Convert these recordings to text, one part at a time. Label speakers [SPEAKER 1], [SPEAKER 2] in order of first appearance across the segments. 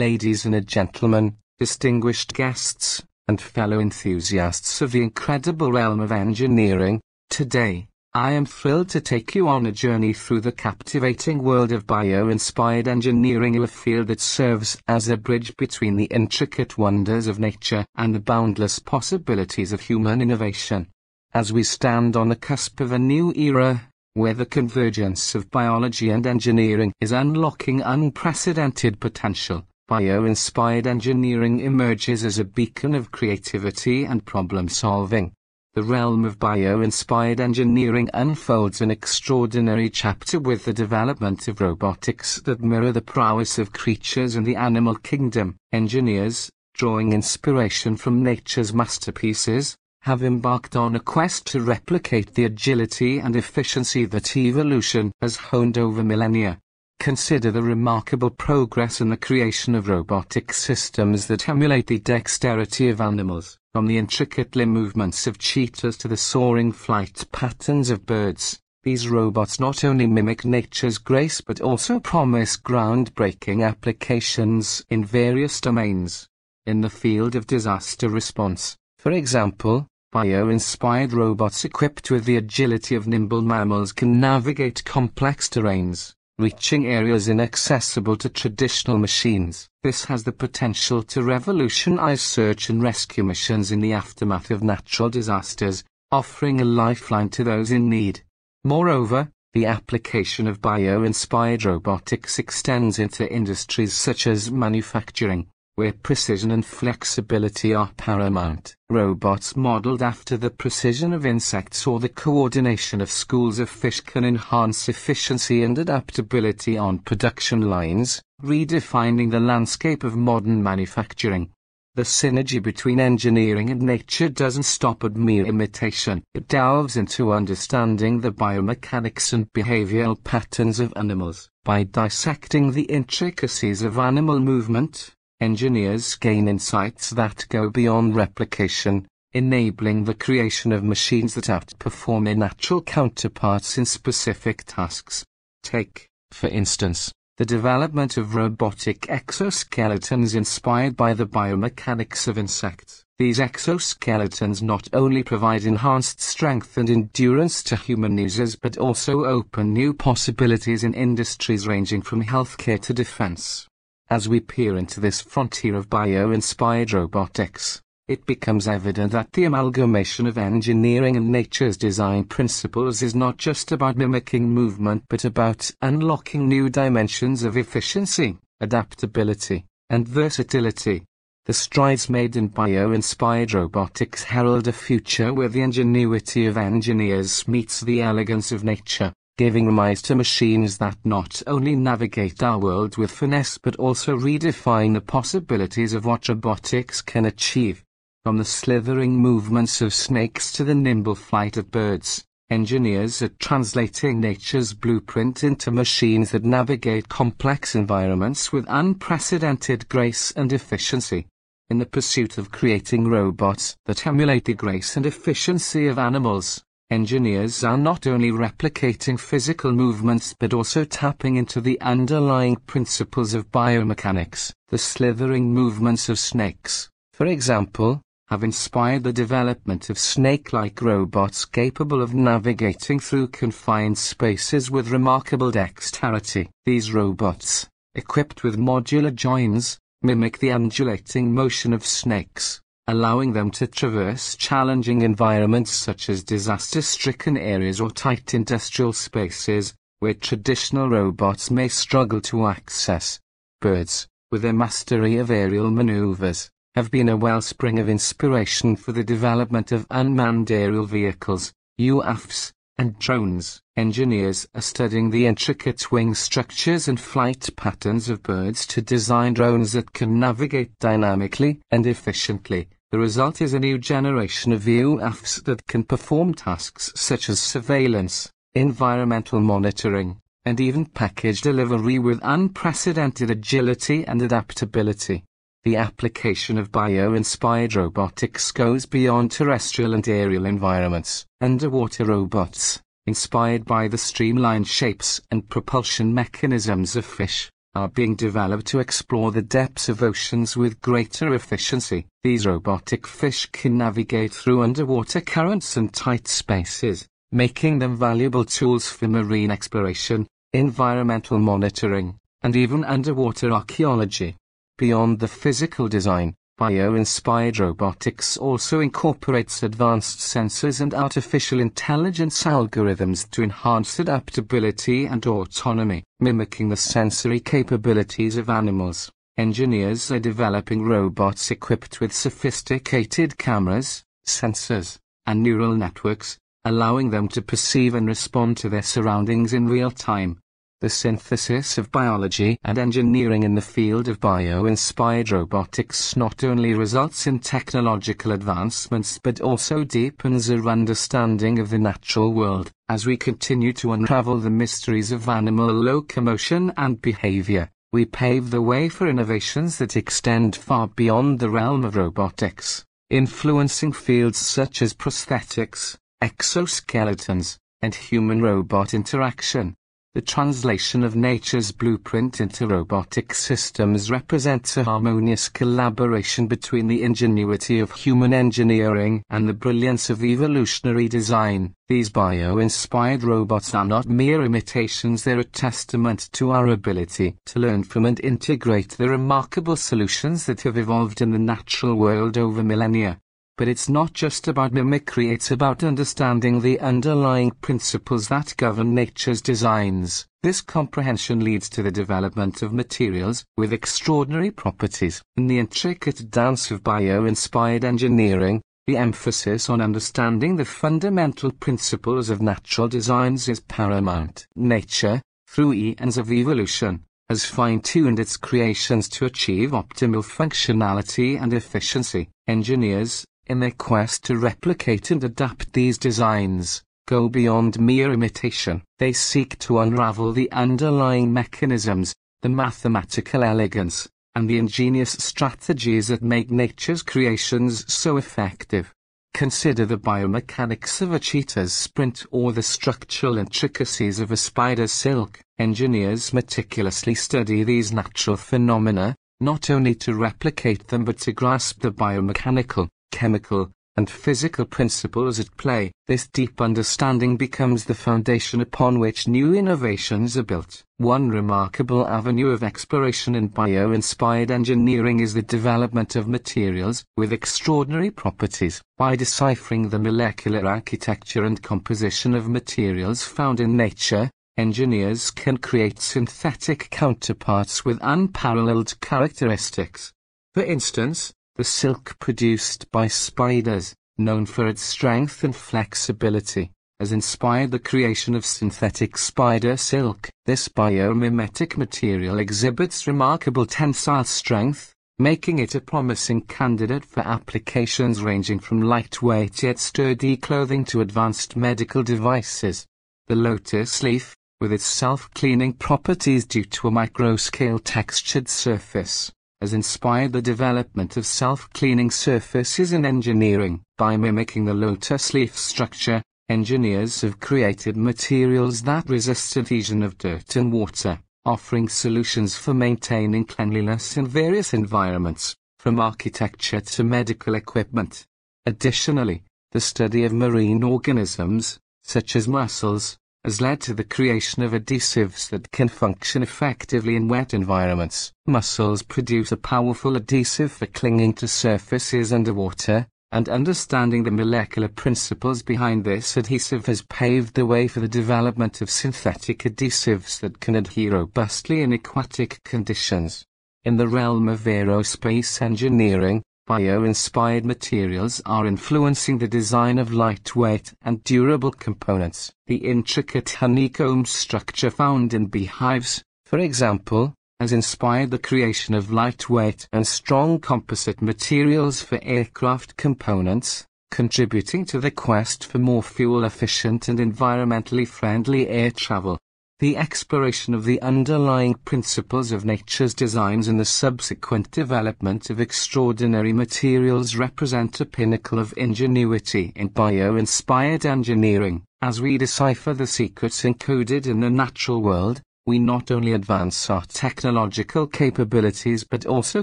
[SPEAKER 1] ladies and gentlemen, distinguished guests, and fellow enthusiasts of the incredible realm of engineering, today, I am thrilled to take you on a journey through the captivating world of bio-inspired engineering a field that serves as a bridge between the intricate wonders of nature and the boundless possibilities of human innovation. As we stand on the cusp of a new era, where the convergence of biology and engineering is unlocking unprecedented potential, bio-inspired engineering emerges as a beacon of creativity and problem solving the realm of bio-inspired engineering unfolds an extraordinary chapter with the development of robotics that mirror the prowess of creatures in the animal kingdom. Engineers, drawing inspiration from nature's masterpieces, have embarked on a quest to replicate the agility and efficiency that evolution has honed over millennia. Consider the remarkable progress in the creation of robotic systems that emulate the dexterity of animals. From the intricate limb movements of cheetahs to the soaring flight patterns of birds, these robots not only mimic nature's grace but also promise groundbreaking applications in various domains. In the field of disaster response, for example, bio-inspired robots equipped with the agility of nimble mammals can navigate complex terrains, reaching areas inaccessible to traditional machines. This has the potential to revolutionize search and rescue missions in the aftermath of natural disasters, offering a lifeline to those in need. Moreover, the application of bio-inspired robotics extends into industries such as manufacturing, where precision and flexibility are paramount. Robots modeled after the precision of insects or the coordination of schools of fish can enhance efficiency and adaptability on production lines, redefining the landscape of modern manufacturing. The synergy between engineering and nature doesn't stop at mere imitation. It delves into understanding the biomechanics and behavioral patterns of animals. By dissecting the intricacies of animal movement, engineers gain insights that go beyond replication, enabling the creation of machines that outperform their natural counterparts in specific tasks. Take, for instance, the development of robotic exoskeletons inspired by the biomechanics of insects. These exoskeletons not only provide enhanced strength and endurance to human users but also open new possibilities in industries ranging from healthcare to defense. As we peer into this frontier of bio-inspired robotics, it becomes evident that the amalgamation of engineering and nature's design principles is not just about mimicking movement but about unlocking new dimensions of efficiency, adaptability, and versatility. The strides made in bio-inspired robotics herald a future where the ingenuity of engineers meets the elegance of nature giving rise to machines that not only navigate our world with finesse but also redefine the possibilities of what robotics can achieve. From the slithering movements of snakes to the nimble flight of birds, engineers are translating nature's blueprint into machines that navigate complex environments with unprecedented grace and efficiency. In the pursuit of creating robots that emulate the grace and efficiency of animals, Engineers are not only replicating physical movements but also tapping into the underlying principles of biomechanics. The slithering movements of snakes, for example, have inspired the development of snake-like robots capable of navigating through confined spaces with remarkable dexterity. These robots, equipped with modular joins, mimic the undulating motion of snakes allowing them to traverse challenging environments such as disaster-stricken areas or tight industrial spaces, where traditional robots may struggle to access. Birds, with their mastery of aerial maneuvers, have been a wellspring of inspiration for the development of unmanned aerial vehicles, UAVs, and drones. Engineers are studying the intricate wing structures and flight patterns of birds to design drones that can navigate dynamically and efficiently the result is a new generation of UAVs that can perform tasks such as surveillance, environmental monitoring, and even package delivery with unprecedented agility and adaptability. The application of bio-inspired robotics goes beyond terrestrial and aerial environments. Underwater robots, inspired by the streamlined shapes and propulsion mechanisms of fish, are being developed to explore the depths of oceans with greater efficiency. These robotic fish can navigate through underwater currents and tight spaces, making them valuable tools for marine exploration, environmental monitoring, and even underwater archaeology. Beyond the physical design, Bio-inspired robotics also incorporates advanced sensors and artificial intelligence algorithms to enhance adaptability and autonomy, mimicking the sensory capabilities of animals. Engineers are developing robots equipped with sophisticated cameras, sensors, and neural networks, allowing them to perceive and respond to their surroundings in real time. The synthesis of biology and engineering in the field of bio-inspired robotics not only results in technological advancements but also deepens our understanding of the natural world, as we continue to unravel the mysteries of animal locomotion and behavior. We pave the way for innovations that extend far beyond the realm of robotics, influencing fields such as prosthetics, exoskeletons, and human-robot interaction. The translation of nature's blueprint into robotic systems represents a harmonious collaboration between the ingenuity of human engineering and the brilliance of evolutionary design. These bio-inspired robots are not mere imitations, they're a testament to our ability to learn from and integrate the remarkable solutions that have evolved in the natural world over millennia. But it's not just about mimicry, it's about understanding the underlying principles that govern nature's designs. This comprehension leads to the development of materials with extraordinary properties. In the intricate dance of bio-inspired engineering, the emphasis on understanding the fundamental principles of natural designs is paramount. Nature, through eons of evolution, has fine-tuned its creations to achieve optimal functionality and efficiency. Engineers, in their quest to replicate and adapt these designs, go beyond mere imitation. They seek to unravel the underlying mechanisms, the mathematical elegance, and the ingenious strategies that make nature's creations so effective. Consider the biomechanics of a cheetah's sprint or the structural intricacies of a spider's silk. Engineers meticulously study these natural phenomena, not only to replicate them but to grasp the biomechanical, chemical, and physical principles at play. This deep understanding becomes the foundation upon which new innovations are built. One remarkable avenue of exploration in bio-inspired engineering is the development of materials with extraordinary properties. By deciphering the molecular architecture and composition of materials found in nature, engineers can create synthetic counterparts with unparalleled characteristics. For instance, the silk produced by spiders, known for its strength and flexibility, has inspired the creation of synthetic spider silk. This biomimetic material exhibits remarkable tensile strength, making it a promising candidate for applications ranging from lightweight yet sturdy clothing to advanced medical devices. The lotus leaf, with its self-cleaning properties due to a microscale textured surface, has inspired the development of self-cleaning surfaces in engineering. By mimicking the lotus leaf structure, engineers have created materials that resist adhesion of dirt and water, offering solutions for maintaining cleanliness in various environments, from architecture to medical equipment. Additionally, the study of marine organisms, such as mussels, has led to the creation of adhesives that can function effectively in wet environments. Mussels produce a powerful adhesive for clinging to surfaces underwater, and understanding the molecular principles behind this adhesive has paved the way for the development of synthetic adhesives that can adhere robustly in aquatic conditions. In the realm of aerospace engineering, Bio-inspired materials are influencing the design of lightweight and durable components. The intricate honeycomb structure found in beehives, for example, has inspired the creation of lightweight and strong composite materials for aircraft components, contributing to the quest for more fuel-efficient and environmentally friendly air travel. The exploration of the underlying principles of nature's designs and the subsequent development of extraordinary materials represent a pinnacle of ingenuity in bio-inspired engineering. As we decipher the secrets encoded in the natural world, we not only advance our technological capabilities but also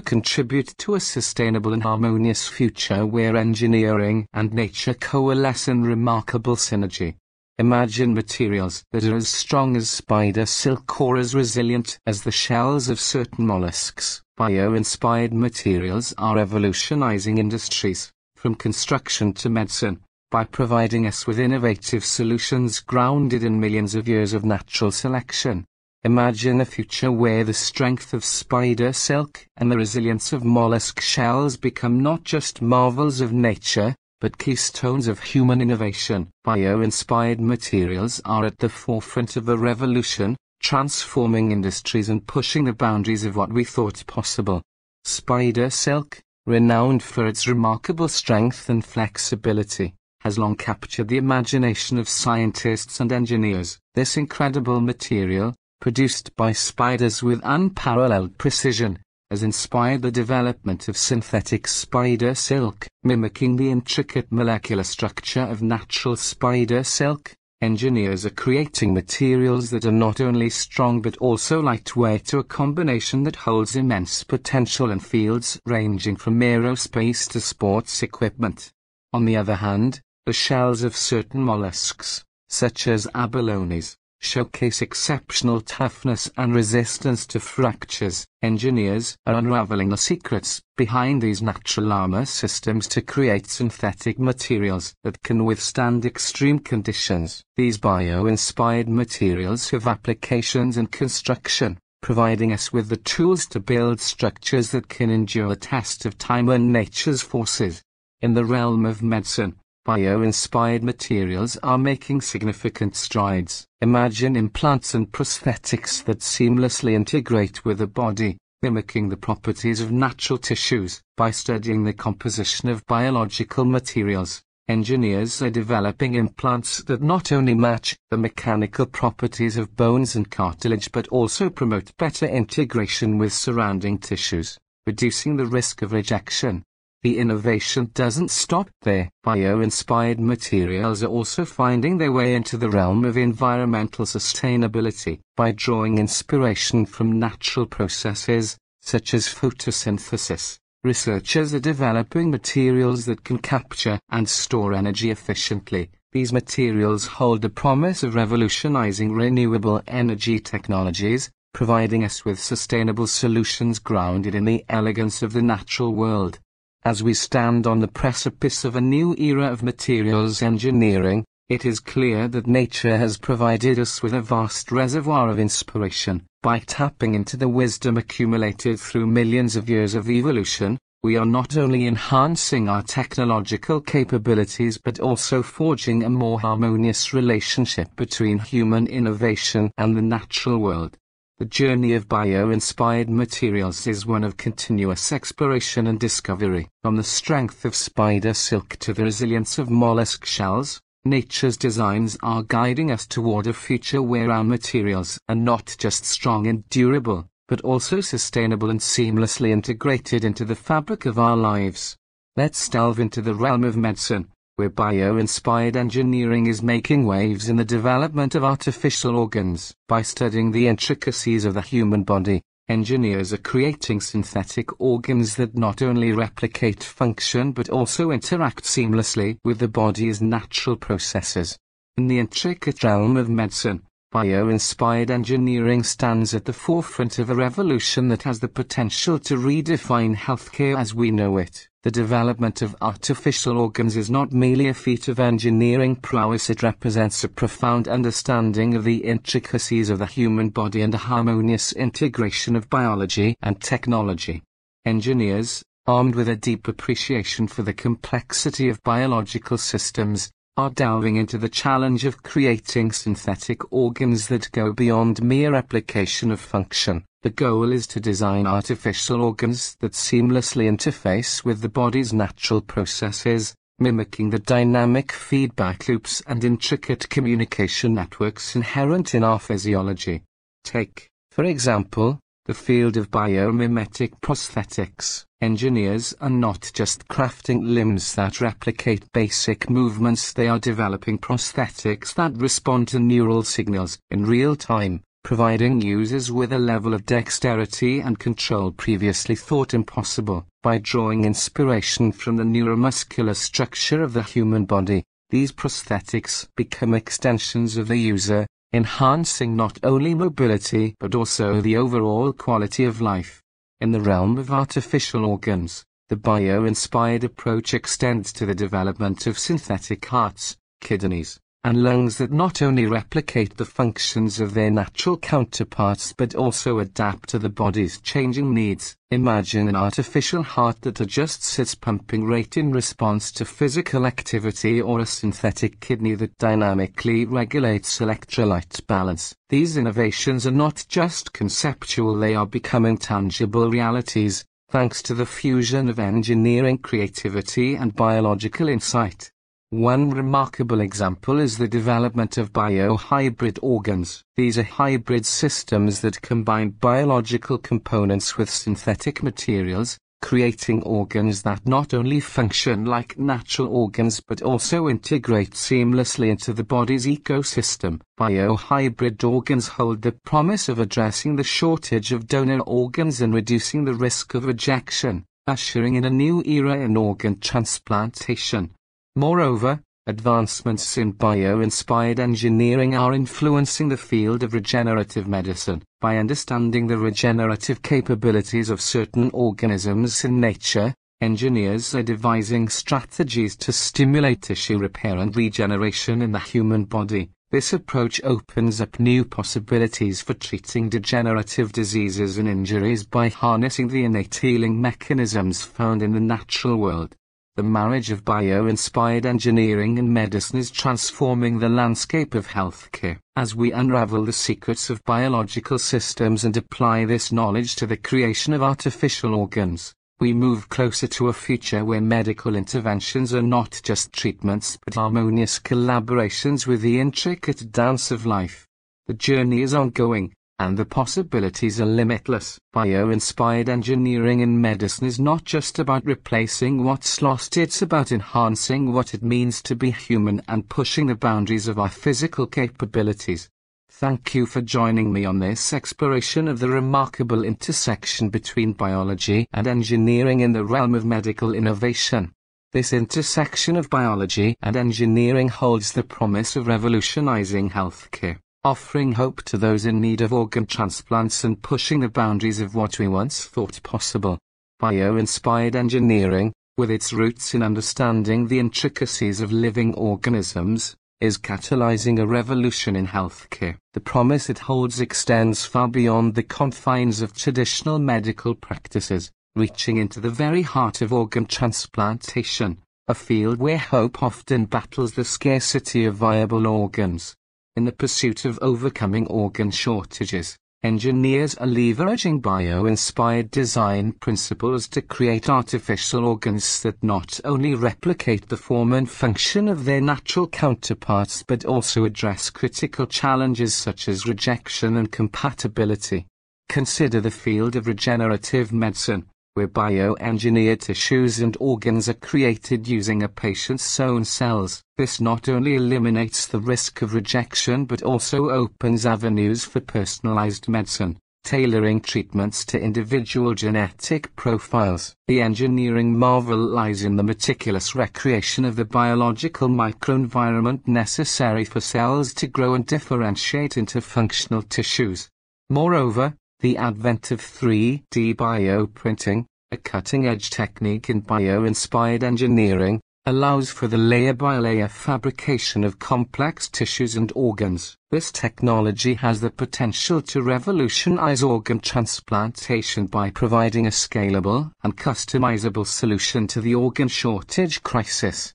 [SPEAKER 1] contribute to a sustainable and harmonious future where engineering and nature coalesce in remarkable synergy. Imagine materials that are as strong as spider silk or as resilient as the shells of certain mollusks. Bio-inspired materials are revolutionizing industries, from construction to medicine, by providing us with innovative solutions grounded in millions of years of natural selection. Imagine a future where the strength of spider silk and the resilience of mollusk shells become not just marvels of nature, but keystones of human innovation. Bio-inspired materials are at the forefront of a revolution, transforming industries and pushing the boundaries of what we thought possible. Spider silk, renowned for its remarkable strength and flexibility, has long captured the imagination of scientists and engineers. This incredible material, produced by spiders with unparalleled precision, has inspired the development of synthetic spider silk, mimicking the intricate molecular structure of natural spider silk. Engineers are creating materials that are not only strong but also lightweight to a combination that holds immense potential in fields ranging from aerospace to sports equipment. On the other hand, the shells of certain mollusks, such as abalones, showcase exceptional toughness and resistance to fractures. Engineers are unraveling the secrets behind these natural armor systems to create synthetic materials that can withstand extreme conditions. These bio-inspired materials have applications in construction, providing us with the tools to build structures that can endure the test of time and nature's forces. In the realm of medicine, bio-inspired materials are making significant strides. Imagine implants and prosthetics that seamlessly integrate with the body, mimicking the properties of natural tissues. By studying the composition of biological materials, engineers are developing implants that not only match the mechanical properties of bones and cartilage but also promote better integration with surrounding tissues, reducing the risk of rejection. The innovation doesn't stop there. Bio-inspired materials are also finding their way into the realm of environmental sustainability by drawing inspiration from natural processes, such as photosynthesis. Researchers are developing materials that can capture and store energy efficiently. These materials hold the promise of revolutionizing renewable energy technologies, providing us with sustainable solutions grounded in the elegance of the natural world. As we stand on the precipice of a new era of materials engineering, it is clear that nature has provided us with a vast reservoir of inspiration. By tapping into the wisdom accumulated through millions of years of evolution, we are not only enhancing our technological capabilities but also forging a more harmonious relationship between human innovation and the natural world. The journey of bio-inspired materials is one of continuous exploration and discovery. From the strength of spider silk to the resilience of mollusk shells, nature's designs are guiding us toward a future where our materials are not just strong and durable, but also sustainable and seamlessly integrated into the fabric of our lives. Let's delve into the realm of medicine, where bio-inspired engineering is making waves in the development of artificial organs. By studying the intricacies of the human body, engineers are creating synthetic organs that not only replicate function but also interact seamlessly with the body's natural processes. In the intricate realm of medicine, bio-inspired engineering stands at the forefront of a revolution that has the potential to redefine healthcare as we know it. The development of artificial organs is not merely a feat of engineering prowess, it represents a profound understanding of the intricacies of the human body and a harmonious integration of biology and technology. Engineers, armed with a deep appreciation for the complexity of biological systems, are delving into the challenge of creating synthetic organs that go beyond mere replication of function. The goal is to design artificial organs that seamlessly interface with the body's natural processes, mimicking the dynamic feedback loops and intricate communication networks inherent in our physiology. Take, for example, the field of biomimetic prosthetics. Engineers are not just crafting limbs that replicate basic movements, they are developing prosthetics that respond to neural signals in real time, providing users with a level of dexterity and control previously thought impossible. By drawing inspiration from the neuromuscular structure of the human body, these prosthetics become extensions of the user, enhancing not only mobility but also the overall quality of life. In the realm of artificial organs, the bio-inspired approach extends to the development of synthetic hearts, kidneys, and lungs that not only replicate the functions of their natural counterparts but also adapt to the body's changing needs. Imagine an artificial heart that adjusts its pumping rate in response to physical activity or a synthetic kidney that dynamically regulates electrolyte balance. These innovations are not just conceptual, they are becoming tangible realities, thanks to the fusion of engineering creativity and biological insight. One remarkable example is the development of biohybrid organs. These are hybrid systems that combine biological components with synthetic materials, creating organs that not only function like natural organs but also integrate seamlessly into the body's ecosystem. Biohybrid organs hold the promise of addressing the shortage of donor organs and reducing the risk of rejection, ushering in a new era in organ transplantation. Moreover, advancements in bio-inspired engineering are influencing the field of regenerative medicine. By understanding the regenerative capabilities of certain organisms in nature, engineers are devising strategies to stimulate tissue repair and regeneration in the human body. This approach opens up new possibilities for treating degenerative diseases and injuries by harnessing the innate healing mechanisms found in the natural world. The marriage of bio-inspired engineering and medicine is transforming the landscape of healthcare. As we unravel the secrets of biological systems and apply this knowledge to the creation of artificial organs, we move closer to a future where medical interventions are not just treatments but harmonious collaborations with the intricate dance of life. The journey is ongoing, and the possibilities are limitless. Bio-inspired engineering in medicine is not just about replacing what's lost, it's about enhancing what it means to be human and pushing the boundaries of our physical capabilities. Thank you for joining me on this exploration of the remarkable intersection between biology and engineering in the realm of medical innovation. This intersection of biology and engineering holds the promise of revolutionizing healthcare offering hope to those in need of organ transplants and pushing the boundaries of what we once thought possible. Bio-inspired engineering, with its roots in understanding the intricacies of living organisms, is catalyzing a revolution in healthcare. The promise it holds extends far beyond the confines of traditional medical practices, reaching into the very heart of organ transplantation, a field where hope often battles the scarcity of viable organs. In the pursuit of overcoming organ shortages, engineers are leveraging bio-inspired design principles to create artificial organs that not only replicate the form and function of their natural counterparts but also address critical challenges such as rejection and compatibility. Consider the field of regenerative medicine, where bioengineered tissues and organs are created using a patient's own cells. This not only eliminates the risk of rejection but also opens avenues for personalized medicine, tailoring treatments to individual genetic profiles. The engineering marvel lies in the meticulous recreation of the biological microenvironment necessary for cells to grow and differentiate into functional tissues. Moreover, the advent of 3D bioprinting, a cutting-edge technique in bio-inspired engineering, allows for the layer-by-layer fabrication of complex tissues and organs. This technology has the potential to revolutionize organ transplantation by providing a scalable and customizable solution to the organ shortage crisis.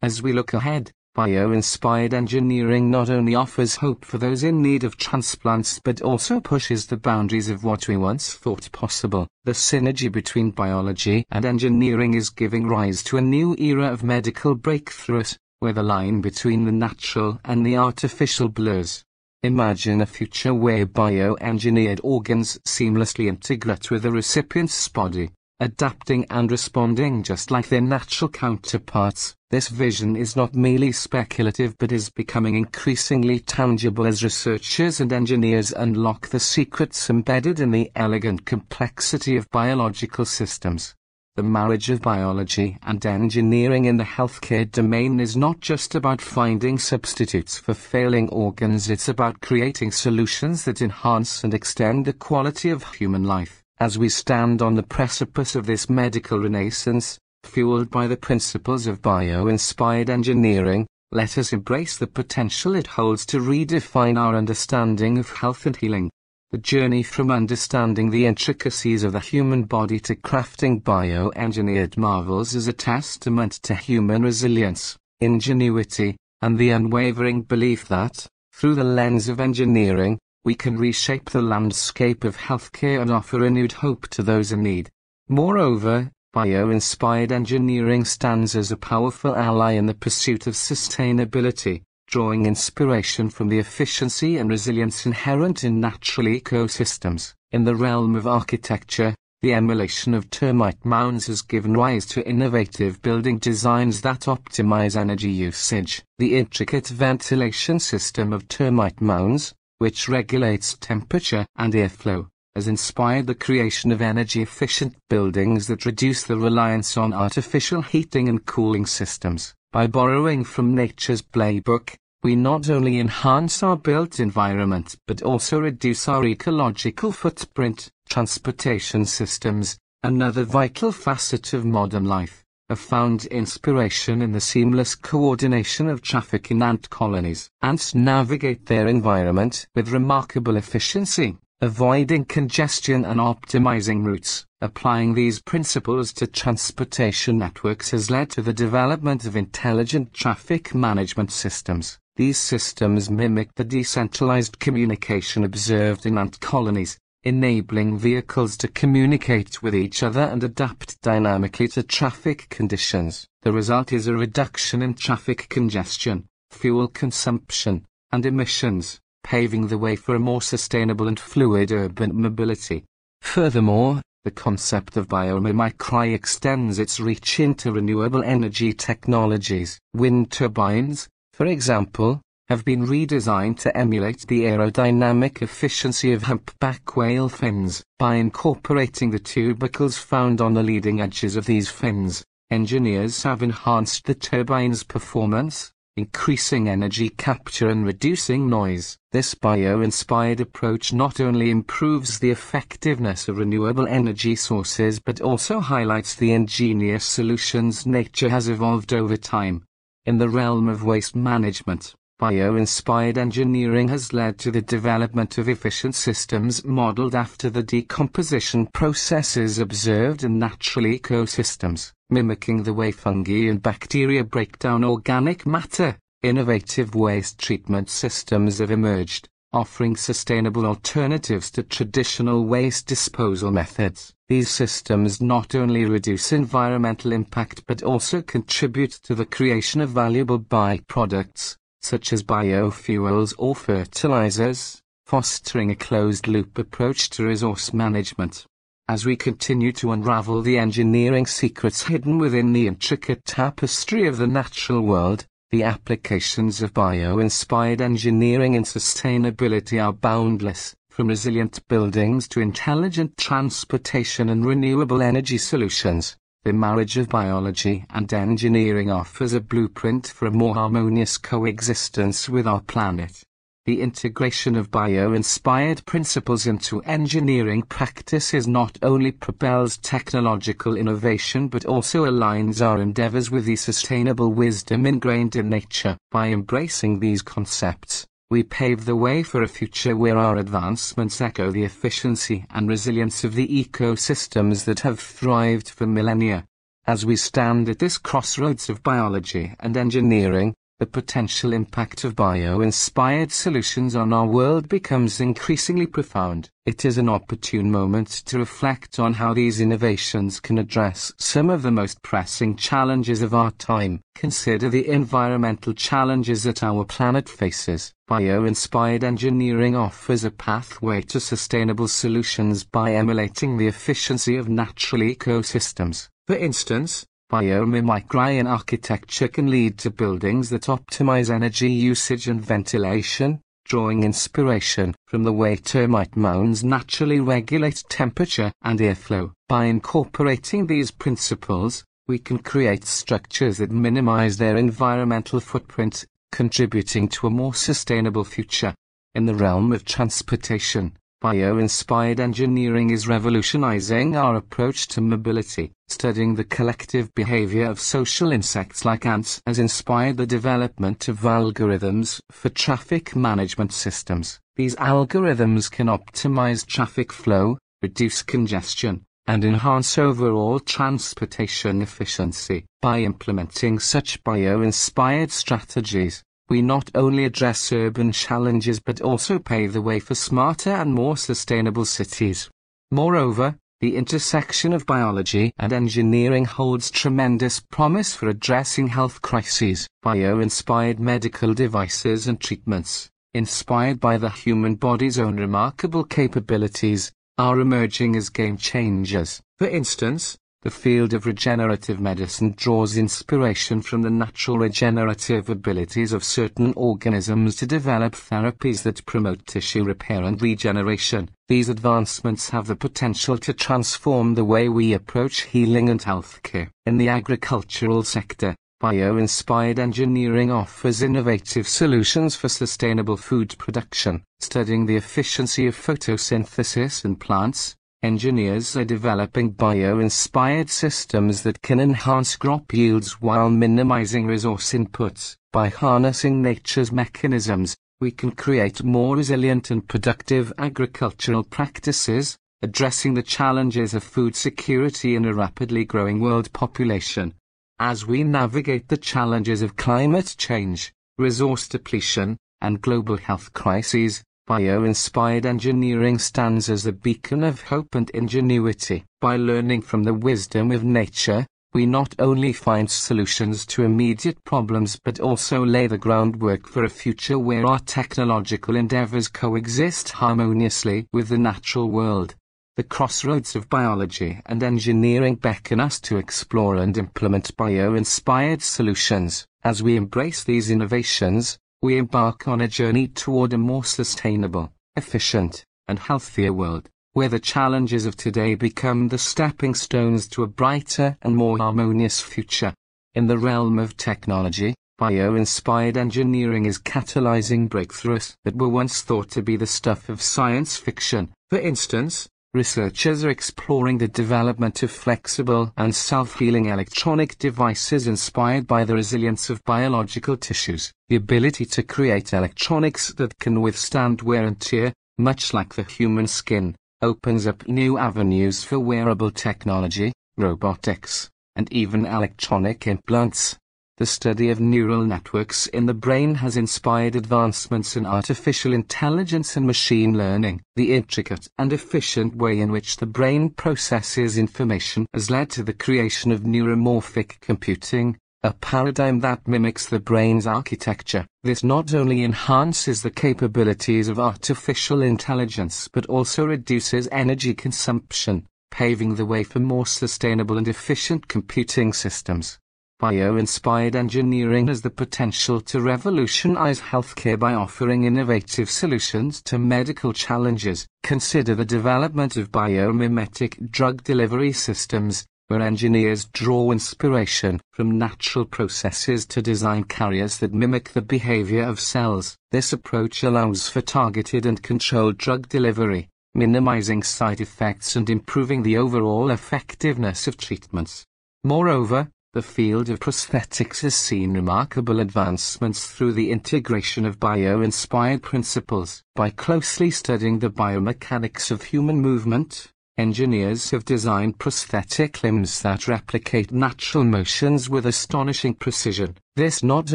[SPEAKER 1] As we look ahead, Bio-inspired engineering not only offers hope for those in need of transplants but also pushes the boundaries of what we once thought possible. The synergy between biology and engineering is giving rise to a new era of medical breakthroughs, where the line between the natural and the artificial blurs. Imagine a future where bio-engineered organs seamlessly integrate with the recipient's body, adapting and responding just like their natural counterparts. This vision is not merely speculative but is becoming increasingly tangible as researchers and engineers unlock the secrets embedded in the elegant complexity of biological systems. The marriage of biology and engineering in the healthcare domain is not just about finding substitutes for failing organs, it's about creating solutions that enhance and extend the quality of human life. As we stand on the precipice of this medical renaissance, fueled by the principles of bio-inspired engineering, let us embrace the potential it holds to redefine our understanding of health and healing. The journey from understanding the intricacies of the human body to crafting bio-engineered marvels is a testament to human resilience, ingenuity, and the unwavering belief that, through the lens of engineering, we can reshape the landscape of healthcare and offer renewed hope to those in need. Moreover, Bio-inspired engineering stands as a powerful ally in the pursuit of sustainability, drawing inspiration from the efficiency and resilience inherent in natural ecosystems. In the realm of architecture, the emulation of termite mounds has given rise to innovative building designs that optimize energy usage. The intricate ventilation system of termite mounds, which regulates temperature and airflow, has inspired the creation of energy-efficient buildings that reduce the reliance on artificial heating and cooling systems. By borrowing from nature's playbook, we not only enhance our built environment but also reduce our ecological footprint. Transportation systems, another vital facet of modern life, have found inspiration in the seamless coordination of traffic in ant colonies. Ants navigate their environment with remarkable efficiency avoiding congestion and optimizing routes. Applying these principles to transportation networks has led to the development of intelligent traffic management systems. These systems mimic the decentralized communication observed in ant colonies, enabling vehicles to communicate with each other and adapt dynamically to traffic conditions. The result is a reduction in traffic congestion, fuel consumption, and emissions paving the way for a more sustainable and fluid urban mobility. Furthermore, the concept of biomimicry extends its reach into renewable energy technologies. Wind turbines, for example, have been redesigned to emulate the aerodynamic efficiency of humpback whale fins. By incorporating the tubercles found on the leading edges of these fins, engineers have enhanced the turbine's performance, increasing energy capture and reducing noise. This bio-inspired approach not only improves the effectiveness of renewable energy sources but also highlights the ingenious solutions nature has evolved over time. In the realm of waste management, bio-inspired engineering has led to the development of efficient systems modeled after the decomposition processes observed in natural ecosystems mimicking the way fungi and bacteria break down organic matter. Innovative waste treatment systems have emerged, offering sustainable alternatives to traditional waste disposal methods. These systems not only reduce environmental impact but also contribute to the creation of valuable byproducts, such as biofuels or fertilizers, fostering a closed-loop approach to resource management. As we continue to unravel the engineering secrets hidden within the intricate tapestry of the natural world, the applications of bio-inspired engineering and sustainability are boundless, from resilient buildings to intelligent transportation and renewable energy solutions. The marriage of biology and engineering offers a blueprint for a more harmonious coexistence with our planet. The integration of bio-inspired principles into engineering practices not only propels technological innovation but also aligns our endeavors with the sustainable wisdom ingrained in nature. By embracing these concepts, we pave the way for a future where our advancements echo the efficiency and resilience of the ecosystems that have thrived for millennia. As we stand at this crossroads of biology and engineering, the potential impact of bio-inspired solutions on our world becomes increasingly profound. It is an opportune moment to reflect on how these innovations can address some of the most pressing challenges of our time. Consider the environmental challenges that our planet faces. Bio-inspired engineering offers a pathway to sustainable solutions by emulating the efficiency of natural ecosystems. For instance, Biomimicry architecture can lead to buildings that optimize energy usage and ventilation, drawing inspiration from the way termite mounds naturally regulate temperature and airflow. By incorporating these principles, we can create structures that minimize their environmental footprint, contributing to a more sustainable future. In the realm of transportation, Bio-inspired engineering is revolutionizing our approach to mobility. Studying the collective behavior of social insects like ants has inspired the development of algorithms for traffic management systems. These algorithms can optimize traffic flow, reduce congestion, and enhance overall transportation efficiency. By implementing such bio-inspired strategies, we not only address urban challenges but also pave the way for smarter and more sustainable cities. Moreover, the intersection of biology and engineering holds tremendous promise for addressing health crises. Bio-inspired medical devices and treatments, inspired by the human body's own remarkable capabilities, are emerging as game changers. For instance, the field of regenerative medicine draws inspiration from the natural regenerative abilities of certain organisms to develop therapies that promote tissue repair and regeneration. These advancements have the potential to transform the way we approach healing and healthcare. In the agricultural sector, Bio-inspired engineering offers innovative solutions for sustainable food production, studying the efficiency of photosynthesis in plants, engineers are developing bio-inspired systems that can enhance crop yields while minimizing resource inputs. By harnessing nature's mechanisms, we can create more resilient and productive agricultural practices, addressing the challenges of food security in a rapidly growing world population. As we navigate the challenges of climate change, resource depletion, and global health crises, Bio-inspired engineering stands as a beacon of hope and ingenuity. By learning from the wisdom of nature, we not only find solutions to immediate problems but also lay the groundwork for a future where our technological endeavors coexist harmoniously with the natural world. The crossroads of biology and engineering beckon us to explore and implement bio-inspired solutions. As we embrace these innovations, we embark on a journey toward a more sustainable, efficient, and healthier world, where the challenges of today become the stepping stones to a brighter and more harmonious future. In the realm of technology, bio-inspired engineering is catalyzing breakthroughs that were once thought to be the stuff of science fiction. For instance, Researchers are exploring the development of flexible and self-healing electronic devices inspired by the resilience of biological tissues. The ability to create electronics that can withstand wear and tear, much like the human skin, opens up new avenues for wearable technology, robotics, and even electronic implants. The study of neural networks in the brain has inspired advancements in artificial intelligence and machine learning. The intricate and efficient way in which the brain processes information has led to the creation of neuromorphic computing, a paradigm that mimics the brain's architecture. This not only enhances the capabilities of artificial intelligence but also reduces energy consumption, paving the way for more sustainable and efficient computing systems. Bio-inspired engineering has the potential to revolutionize healthcare by offering innovative solutions to medical challenges. Consider the development of biomimetic drug delivery systems, where engineers draw inspiration from natural processes to design carriers that mimic the behavior of cells. This approach allows for targeted and controlled drug delivery, minimizing side effects and improving the overall effectiveness of treatments. Moreover, the field of prosthetics has seen remarkable advancements through the integration of bio-inspired principles. By closely studying the biomechanics of human movement, engineers have designed prosthetic limbs that replicate natural motions with astonishing precision. This not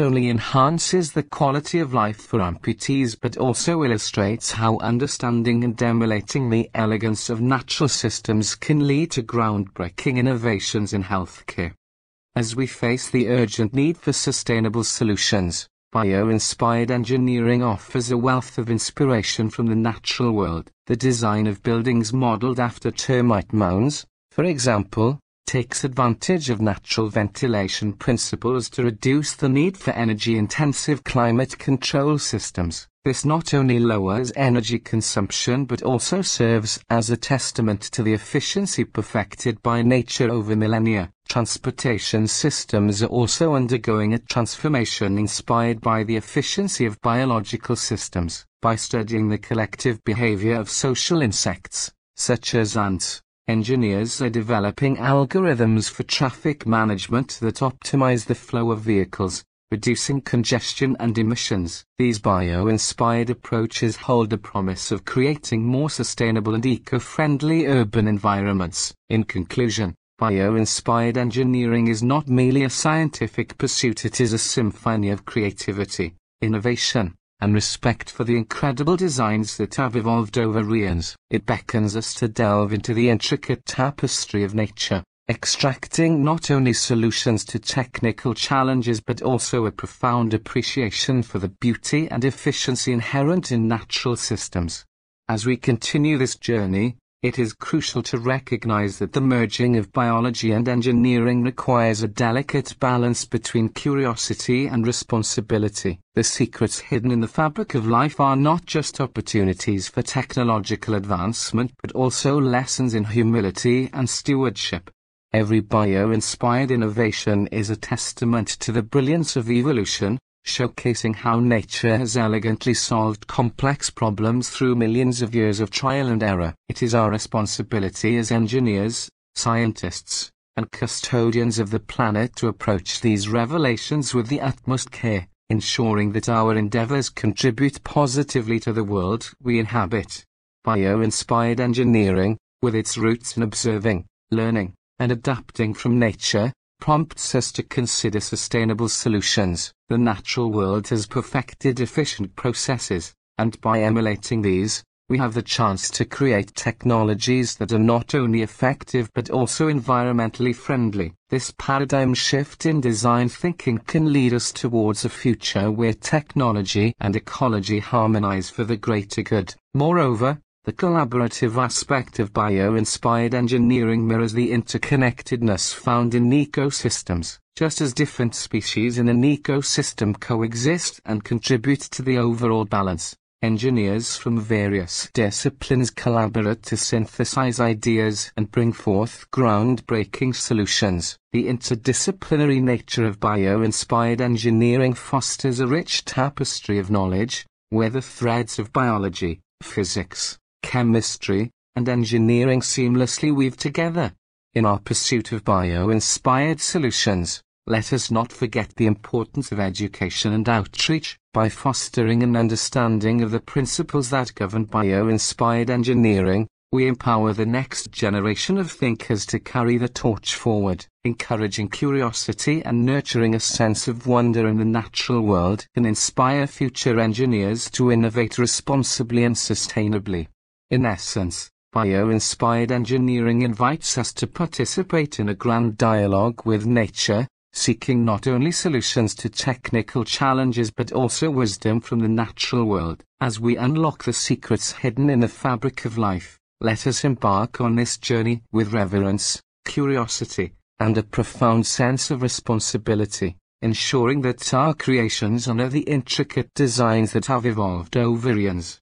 [SPEAKER 1] only enhances the quality of life for amputees but also illustrates how understanding and emulating the elegance of natural systems can lead to groundbreaking innovations in healthcare. As we face the urgent need for sustainable solutions, Bio-inspired engineering offers a wealth of inspiration from the natural world. The design of buildings modeled after termite mounds, for example, takes advantage of natural ventilation principles to reduce the need for energy-intensive climate control systems. This not only lowers energy consumption but also serves as a testament to the efficiency perfected by nature over millennia. Transportation systems are also undergoing a transformation inspired by the efficiency of biological systems. By studying the collective behavior of social insects, such as ants, engineers are developing algorithms for traffic management that optimize the flow of vehicles, reducing congestion and emissions. These bio-inspired approaches hold the promise of creating more sustainable and eco-friendly urban environments. In conclusion, bio-inspired engineering is not merely a scientific pursuit it is a symphony of creativity, innovation, and respect for the incredible designs that have evolved over eons. It beckons us to delve into the intricate tapestry of nature extracting not only solutions to technical challenges but also a profound appreciation for the beauty and efficiency inherent in natural systems. As we continue this journey, it is crucial to recognize that the merging of biology and engineering requires a delicate balance between curiosity and responsibility. The secrets hidden in the fabric of life are not just opportunities for technological advancement but also lessons in humility and stewardship. Every bio-inspired innovation is a testament to the brilliance of evolution, showcasing how nature has elegantly solved complex problems through millions of years of trial and error. It is our responsibility as engineers, scientists, and custodians of the planet to approach these revelations with the utmost care, ensuring that our endeavors contribute positively to the world we inhabit. Bio-inspired engineering, with its roots in observing, learning, and adapting from nature, prompts us to consider sustainable solutions. The natural world has perfected efficient processes, and by emulating these, we have the chance to create technologies that are not only effective but also environmentally friendly. This paradigm shift in design thinking can lead us towards a future where technology and ecology harmonize for the greater good. Moreover, the collaborative aspect of bio-inspired engineering mirrors the interconnectedness found in ecosystems, just as different species in an ecosystem coexist and contribute to the overall balance. Engineers from various disciplines collaborate to synthesize ideas and bring forth groundbreaking solutions. The interdisciplinary nature of bio-inspired engineering fosters a rich tapestry of knowledge, where the threads of biology, physics, chemistry, and engineering seamlessly weave together. In our pursuit of bio-inspired solutions, let us not forget the importance of education and outreach. By fostering an understanding of the principles that govern bio-inspired engineering, we empower the next generation of thinkers to carry the torch forward, encouraging curiosity and nurturing a sense of wonder in the natural world can inspire future engineers to innovate responsibly and sustainably. In essence, bio-inspired engineering invites us to participate in a grand dialogue with nature, seeking not only solutions to technical challenges but also wisdom from the natural world. As we unlock the secrets hidden in the fabric of life, let us embark on this journey with reverence, curiosity, and a profound sense of responsibility, ensuring that our creations honor the intricate designs that have evolved over eons.